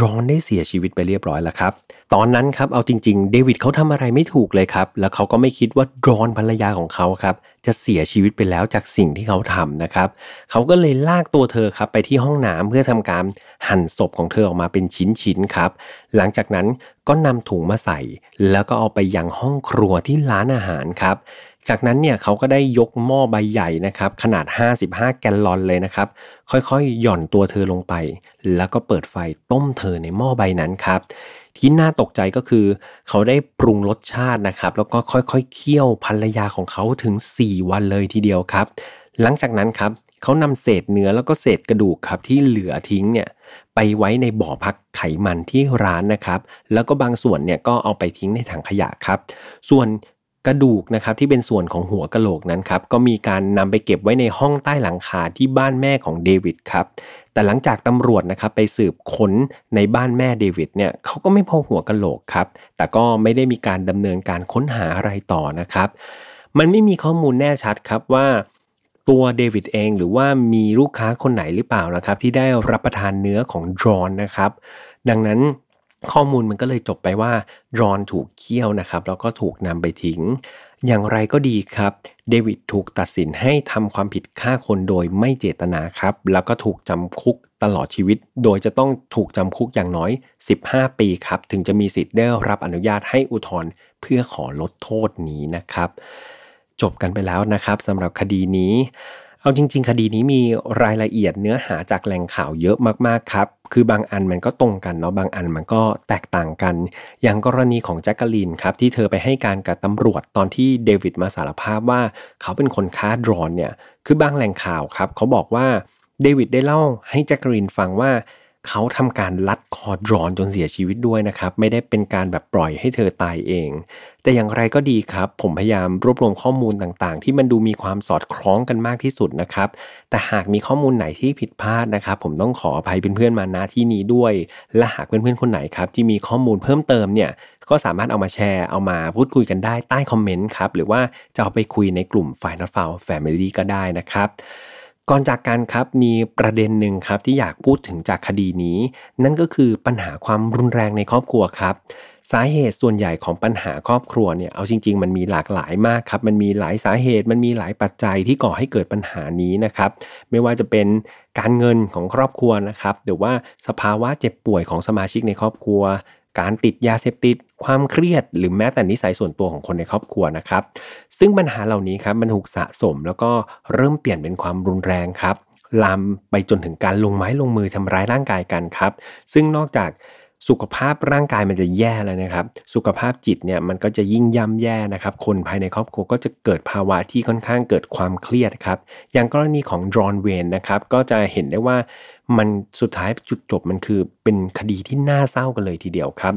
รอนได้เสียชีวิตไปเรียบร้อยแล้วครับ ตอนนั้นครับเอาจริงๆ เดวิดเขาทำอะไรไม่ถูกเลยครับ แล้วเขาก็ไม่คิดว่ารอนภรรยาของเขาครับ จะเสียชีวิตไปแล้วจากสิ่งที่เขาทำนะครับ เขาก็เลยลากตัวเธอครับไปที่ห้องน้ำเพื่อทำการหั่นศพของเธอออกมาเป็นชิ้นๆครับ หลังจากนั้นก็นำถุงมาใส่ แล้วก็เอาไปยังห้องครัวที่ร้านอาหารครับ จากนั้นเนี่ยเขาก็ได้ยกหม้อใบใหญ่นะครับขนาด 55 แกลลอนเลยนะครับ ค่อยๆ หย่อนตัวเธอลงไป แล้วก็เปิดไฟต้มเธอในหม้อใบนั้นครับที่น่าตกใจก็คือ เขาได้ปรุงรสชาตินะครับ แล้วก็ค่อยๆเคี่ยวภรรยาของเขาถึง 4 วันเลยทีเดียวครับ หลังจากนั้นครับเขานำเศษเนื้อแล้วก็เศษกระดูกครับที่เหลือทิ้งเนี่ยไปไว้ในบ่อพักไขมันที่ร้านนะครับ แล้วก็บางส่วนเนี่ยก็เอาไปทิ้งในถังขยะครับ ส่วน กระดูกนะครับที่เป็นส่วนของหัวกะโหลกนั้นครับก็มีการนำไปเก็บไว้ในห้องใต้หลังคาที่บ้านแม่ของเดวิดครับแต่หลังจากตำรวจนะครับไปสืบค้นในบ้านแม่เดวิดเนี่ยเขาก็ไม่พบหัวกะโหลกครับแต่ก็ไม่ได้มีการดำเนินการค้นหาอะไรต่อนะครับ มันไม่มีข้อมูลแน่ชัดครับว่าตัวเดวิดเองหรือว่ามีลูกค้าคนไหนหรือเปล่านะครับที่ได้รับประทานเนื้อของดรอนนะครับดังนั้น ข้อมูลมันก็เลยจบไปว่ารอนถูกเคี่ยวนะครับ แล้วก็ถูกนำไปทิ้ง อย่างไรก็ดีครับ เดวิดถูกตัดสินให้ทำความผิดฆ่าคนโดยไม่เจตนาครับ แล้วก็ถูกจำคุกตลอดชีวิต โดยจะต้องถูกจำคุกอย่างน้อย 15 ปีครับ ถึงจะมีสิทธิ์ได้รับอนุญาตให้อุทธรณ์เพื่อขอลดโทษนี้นะครับ จบกันไปแล้วนะครับสำหรับคดีนี้ เอาจริง ๆ คดีนี้มีรายละเอียดเนื้อหาจากแหล่งข่าวเยอะมากๆครับ คือบางอันมันก็ตรงกันเนาะบางอันมันก็แตกต่างกัน อย่างกรณีของแจ็คกาลินครับที่เธอไปให้การกับตำรวจตอนที่เดวิดมาสารภาพว่าเขาเป็นคนค้าดรอนเนี่ยคือบางแหล่งข่าวครับเขาบอกว่าเดวิดได้เล่าให้แจ็คกาลินฟังว่า เขาทำการลัดคอดรอนจนเสียชีวิตด้วยนะครับ ไม่ได้เป็นการแบบปล่อยให้เธอตายเอง แต่อย่างไรก็ดีครับ ผมพยายามรวบรวมข้อมูลต่างๆ ที่มันดูมีความสอดคล้องกันมากที่สุดนะครับ แต่หากมีข้อมูลไหนที่ผิดพลาดนะครับ ผมต้องขออภัยเพื่อนๆมาณที่นี้ด้วย และหากเพื่อนๆคนไหนครับที่มีข้อมูลเพิ่มเติมเนี่ยก็สามารถเอามาแชร์เอามาพูดคุยกันได้ใต้คอมเมนต์ครับหรือว่าจะเอาไปคุยในกลุ่ม Final f i l e Family ก็ได้นะครับ ก่อนจากกันครับมีประเด็นหนึ่งครับที่อยากพูดถึงจากคดีนี้ นั่นก็คือปัญหาความรุนแรงในครอบครัวครับ สาเหตุส่วนใหญ่ของปัญหาครอบครัวเนี่ยเอาจริง ๆ มันมีหลากหลายมากครับ มันมีหลายสาเหตุมันมีหลายปัจจัยที่ก่อให้เกิดปัญหานี้นะครับ ไม่ว่าจะเป็นการเงินของครอบครัวนะครับหรือว่าสภาวะเจ็บป่วยของสมาชิกในครอบครัว การติดยาเสพติด ความเครียด หรือแม้แต่นิสัยส่วนตัวของคนในครอบครัวนะครับ ซึ่งปัญหาเหล่านี้ครับมันถูกสะสมแล้วก็เริ่มเปลี่ยนเป็นความรุนแรงครับลามไปจนถึงการลงไม้ลงมือทำร้ายร่างกายกันครับ ซึ่งนอกจาก สุขภาพร่างกายมันจะแย่แล้วนะครับ สุขภาพจิตเนี่ยมันก็จะยิ่งย่ำแย่นะครับ คนภายในครอบครัวก็จะเกิดภาวะที่ค่อนข้างเกิดความเครียดครับ อย่างกรณีของดรอนเวนนะครับ ก็จะเห็นได้ว่ามันสุดท้ายจุดจบมันคือเป็นคดีที่น่าเศร้ากันเลยทีเดียวครับ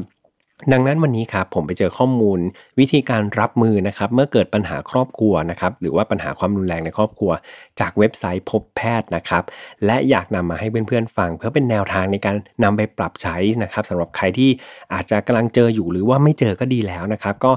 ดังนั้นวันนี้ครับผมไปเจอข้อมูลวิธีการรับมือนะครับเมื่อเกิดปัญหาครอบครัวนะครับหรือว่าปัญหาความรุนแรงในครอบครัว จากเว็บไซต์พบแพทย์นะครับและอยากนำมาให้เพื่อนๆฟัง เพื่อเป็นแนวทางในการนำไปปรับใช้นะครับสำหรับใครที่อาจจะกำลังเจออยู่หรือว่าไม่เจอก็ดีแล้วนะครับ ก็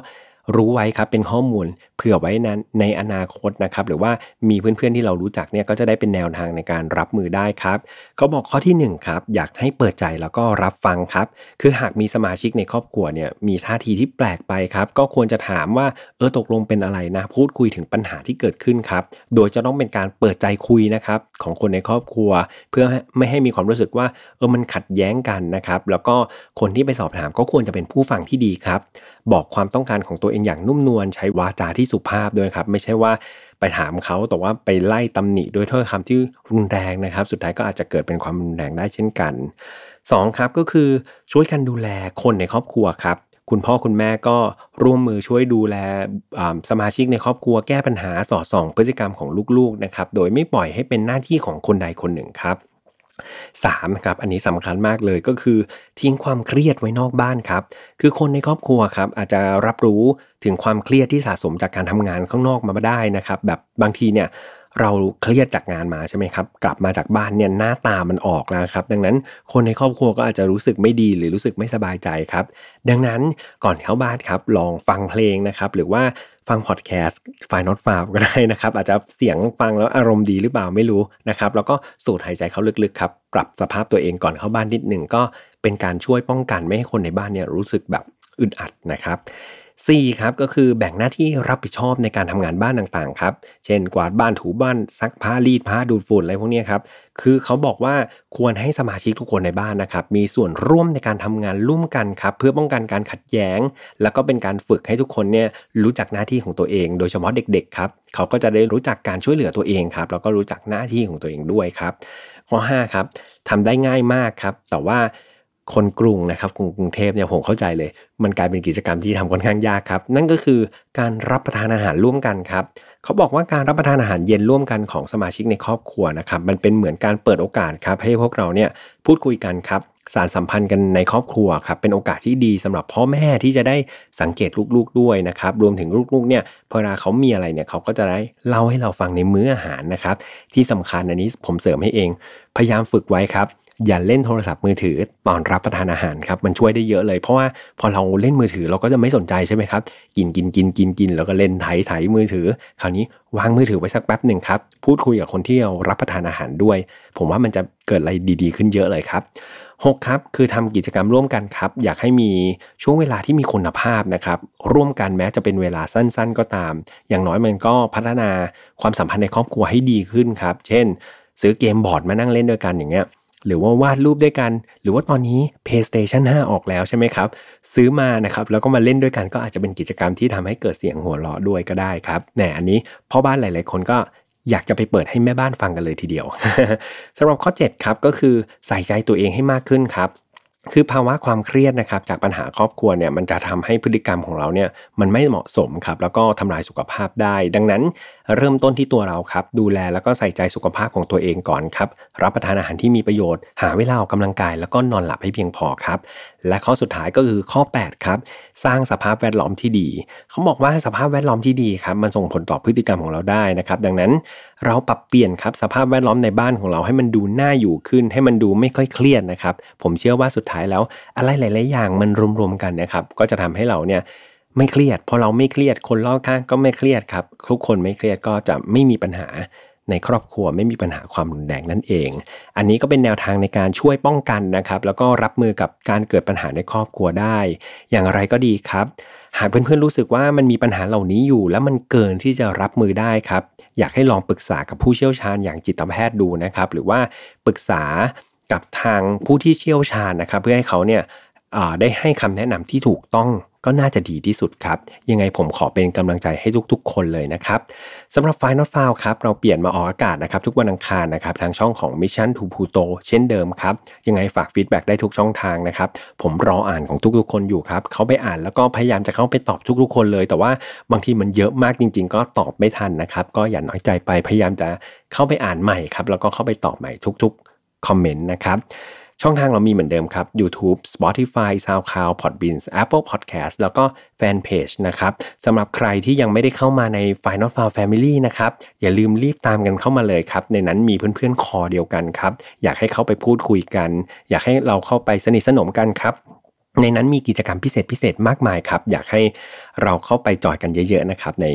รู้ไว้ครับเป็นข้อมูลเผื่อไว้นั้นในอนาคตนะครับหรือว่ามีเพื่อนๆที่เรารู้จักเนี่ยก็จะได้เป็นแนวทางในการรับมือได้ครับเขาบอกข้อที่1ครับอยากให้เปิดใจแล้วก็รับฟังครับ คือหากมีสมาชิกในครอบครัวเนี่ยมีท่าทีที่แปลกไปครับก็ควรจะถามว่าเออตกลงเป็นอะไรนะ พูดคุยถึงปัญหาที่เกิดขึ้นครับโดยจะต้องเป็นการเปิดใจคุยนะครับของคนในครอบครัว เพื่อไม่ให้มีความรู้สึกว่าเออมันขัดแย้งกันนะครับแล้วก็คนที่ไปสอบถามก็ควรจะเป็นผู้ฟังที่ดีครับ บอกความต้องการของตัวเองอย่างนุ่มนวลใช้วาจาที่สุภาพด้วยครับ ไม่ใช่ว่าไปถามเขาแต่ว่าไปไล่ตำหนิด้วยถ้อยคำที่รุนแรงนะครับ สุดท้ายก็อาจจะเกิดเป็นความรุนแรงได้เช่นกัน2ครับก็คือช่วยกันดูแลคนในครอบครัวครับคุณพ่อคุณแม่ก็ร่วมมือช่วยดูแลสมาชิกในครอบครัวแก้ปัญหาสอดส่องพฤติกรรมของลูกๆนะครับโดยไม่ปล่อยให้เป็นหน้าที่ของคนใดคนหนึ่งครับ 3ครับอันนี้สำคัญมากเลยก็คือ ทิ้งความเครียดไว้นอกบ้านครับ คือคนในครอบครัวครับอาจจะรับรู้ถึงความเครียดที่สะสมจากการทำงานข้างนอกมาได้นะครับ แบบบางทีเนี่ย เราเครียดจากงานมาใช่ไหมครับ กลับมาจากบ้านเนี่ยหน้าตามันออกแล้วครับ ดังนั้นคนในครอบครัวก็อาจจะรู้สึกไม่ดีหรือรู้สึกไม่สบายใจครับ ดังนั้นก่อนเข้าบ้านครับลองฟังเพลงนะครับ หรือว่าฟังพอดแคสต์ไฟนอตฟาวก็ได้นะครับ อาจจะเสียงฟังแล้วอารมณ์ดีหรือเปล่าไม่รู้นะครับ แล้วก็สูดหายใจเข้าลึกๆครับ ปรับสภาพตัวเองก่อนเข้าบ้านนิดหนึ่งก็เป็นการช่วยป้องกันไม่ให้คนในบ้านเนี่ยรู้สึกแบบอึดอัดนะครับ 4. ครับก็คือแบ่งหน้าที่รับผิดชอบในการทำงานบ้านต่างๆครับ เช่น กวาดบ้านถูบ้านซักผ้ารีดผ้าดูดฝุ่นอะไรพวกนี้ครับ คือเขาบอกว่าควรให้สมาชิกทุกคนในบ้านนะครับ มีส่วนร่วมในการทำงานร่วมกันครับ เพื่อป้องกันการขัดแย้ง แล้วก็เป็นการฝึกให้ทุกคนเนี่ยรู้จักหน้าที่ของตัวเอง โดยเฉพาะเด็กๆครับเขาก็จะได้รู้จักการช่วยเหลือตัวเองครับแล้วก็รู้จักหน้าที่ของตัวเองด้วยครับข้อ5ครับทำได้ง่ายมากครับแต่ว่า คนกรุงนะครับกรุงเทพเนี่ยผมเข้าใจเลย มันกลายเป็นกิจกรรมที่ทำค่อนข้างยากครับ นั่นก็คือการรับประทานอาหารร่วมกันครับเขาบอกว่าการรับประทานอาหารเย็นร่วมกันของสมาชิกในครอบครัวนะครับมันเป็นเหมือนการเปิดโอกาสครับให้พวกเราเนี่ยพูดคุยกันครับสารสัมพันธ์กันในครอบครัวครับเป็นโอกาสที่ดีสำหรับพ่อแม่ที่จะได้สังเกตลูกๆด้วยนะครับรวมถึงลูกๆเนี่ยพอเวลาเขามีอะไรเนี่ยเขาก็จะได้เล่าให้เราฟังในมื้ออาหารนะครับที่สำคัญอันนี้ผมเสริมให้เอง พยายามฝึกไว้ครับ อย่าเล่นโทรศัพท์มือถือตอนรับประทานอาหารครับมันช่วยได้เยอะเลยเพราะว่าพอเราเล่นมือถือเราก็จะไม่สนใจใช่ไหมครับกินกินกินกินกินแล้วก็เล่นไถไถมือถือ คราวนี้วางมือถือไว้สักแป๊บหนึ่งครับพูดคุยกับคนที่เรารับประทานอาหารด้วย ผมว่ามันจะเกิดอะไรดีๆ ขึ้นเยอะเลยครับ 6 ครับ คือทำกิจกรรมร่วมกันครับ อยากให้มีช่วงเวลาที่มีคุณภาพนะครับ ร่วมกันแม้จะเป็นเวลาสั้นๆ ก็ตาม อย่างน้อยมันก็พัฒนาความสัมพันธ์ในครอบครัวให้ดีขึ้นครับ เช่น ซื้อเกมบอร์ดมานั่งเล่นด้วยกันอย่างเงี้ย หรือว่าวาดรูปด้วยกัน หรือว่าตอนนี้ PlayStation 5 ออกแล้วใช่ไหมครับ ซื้อมานะครับแล้วก็มาเล่นด้วยกันก็อาจจะเป็นกิจกรรมที่ทำให้เกิดเสียงหัวเราะด้วยก็ได้ครับแหนอันนี้พ่อบ้านหลาย ๆ คนก็อยากจะไปเปิดให้แม่บ้านฟังกันเลยทีเดียวสำหรับข้อ 7 ครับก็คือใส่ใจตัวเองให้มากขึ้นครับคือภาวะความเครียดนะครับจากปัญหาครอบครัวเนี่ยมันจะทำให้พฤติกรรมของเราเนี่ยมันไม่เหมาะสมครับแล้วก็ทำลายสุขภาพได้ ดังนั้น เริ่มต้นที่ตัวเราครับ ดูแลแล้วก็ใส่ใจสุขภาพของตัวเองก่อนครับ รับประทานอาหารที่มีประโยชน์ หาเวลาออกกำลังกายแล้วก็นอนหลับให้เพียงพอครับ และข้อสุดท้ายก็คือข้อ 8 ครับ สร้างสภาพแวดล้อมที่ดี เขาบอกว่าสภาพแวดล้อมที่ดีครับมันส่งผลต่อพฤติกรรมของเราได้นะครับ ดังนั้นเราปรับเปลี่ยนครับสภาพแวดล้อมในบ้านของเราให้มันดูน่าอยู่ขึ้น ให้มันดูไม่ค่อยเครียดนะครับ ผมเชื่อว่าสุดท้ายแล้ว อะไรหลาย ๆ อย่างมันรวมๆกันนะครับ ก็จะทำให้เราเนี่ย ไม่เครียด พอเราไม่เครียดคนรอบข้างก็ไม่เครียดครับทุกคนไม่เครียดก็จะไม่มีปัญหาในครอบครัวไม่มีปัญหาความรุนแรงนั่นเอง อันนี้ก็เป็นแนวทางในการช่วยป้องกันนะครับ แล้วก็รับมือกับการเกิดปัญหาในครอบครัวได้ อย่างไรก็ดีครับ หากเพื่อนๆรู้สึกว่ามันมีปัญหาเหล่านี้อยู่ แล้วมันเกินที่จะรับมือได้ครับ อยากให้ลองปรึกษากับผู้เชี่ยวชาญอย่างจิตแพทย์ดูนะครับ หรือว่าปรึกษากับทางผู้ที่เชี่ยวชาญนะครับ เพื่อให้เขาเนี่ย ได้ให้คำแนะนำที่ถูกต้องก็น่าจะดีที่สุดครับ ยังไงผมขอเป็นกำลังใจให้ทุกๆ คนเลยนะครับสำหรับ Final f i l e ครับ เราเปลี่ยนมาออกอากาศนะครับ ทุกวันอังคารนะครับ ทางช่องของ Mission to Pluto เช่นเดิมครับ ยังไงฝากฟีดแบ็ได้ทุกช่องทางนะครับ ผมรออ่านของทุกๆ คนอยู่ครับ เขาไปอ่านแล้วก็พยายามจะเข้าไปตอบทุกๆ คนเลย แต่ว่าบางทีมันเยอะมากจริง ๆ ก็ตอบไม่ทันนะครับ ก็อย่าน้อยใจไปพยายามจะเข้าไปอ่านใหม่ครับแล้วก็เข้าไปตอบใหม่ทุก ๆ คอมเมนต์นะครับ ช่องทางเรามีเหมือนเดิมครับ YouTube Spotify SoundCloud Podbean Apple Podcast แล้วก็แฟนเพจนะครับสำหรับใครที่ยังไม่ได้เข้ามาใน Final f i l e Family นะครับ อย่าลืมรีบตามกันเข้ามาเลยครับ ในนั้นมีเพื่อนๆคอเดียวกันครับ อยากให้เข้าไปพูดคุยกัน อยากให้เราเข้าไปสนิทสนมกันครับในนั้นมีกิจกรรมพิเศษพิเศษมากมายครับ อยากให้เราเข้าไปจอยกันเยอะ ๆ นะครับ ใน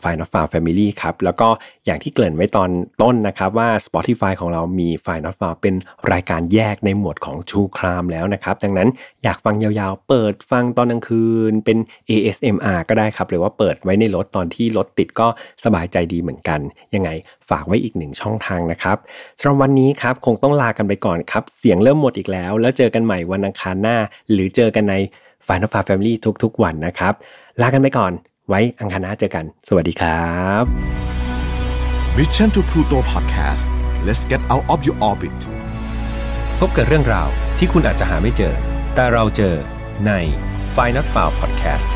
ไฟน์นอตฟาวแฟมิลี่ครับแล้วก็อย่างที่เกริ่นไว้ตอนต้นนะครับว่า Spotify ของเรามีไฟน์นอตฟาเป็นรายการแยกในหมวดของ True Crime แล้วนะครับดังนั้นอยากฟังยาวๆ เปิดฟังตอนกลางคืนเป็น ASMR ก็ได้ครับ หรือว่าเปิดไว้ในรถตอนที่รถติดก็สบายใจดีเหมือนกัน ยังไงฝากไว้อีกหนึ่งช่องทางนะครับสำหรับวันนี้ครับคงต้องลากันไปก่อนครับ เสียงเริ่มหมดอีกแล้ว แล้วเจอกันใหม่วันอังคารหน้า หรือเจอกันใน Final f a r Family ทุกๆ วันนะครับลากันไปก่อน ไว้อังคารหน้าเจอกัน สวัสดีครับ Mission to Pluto Podcast let's get out of your orbit พบกับเรื่องราวที่คุณอาจจะหาไม่เจอ แต่เราเจอใน f i n a l f i l e Podcast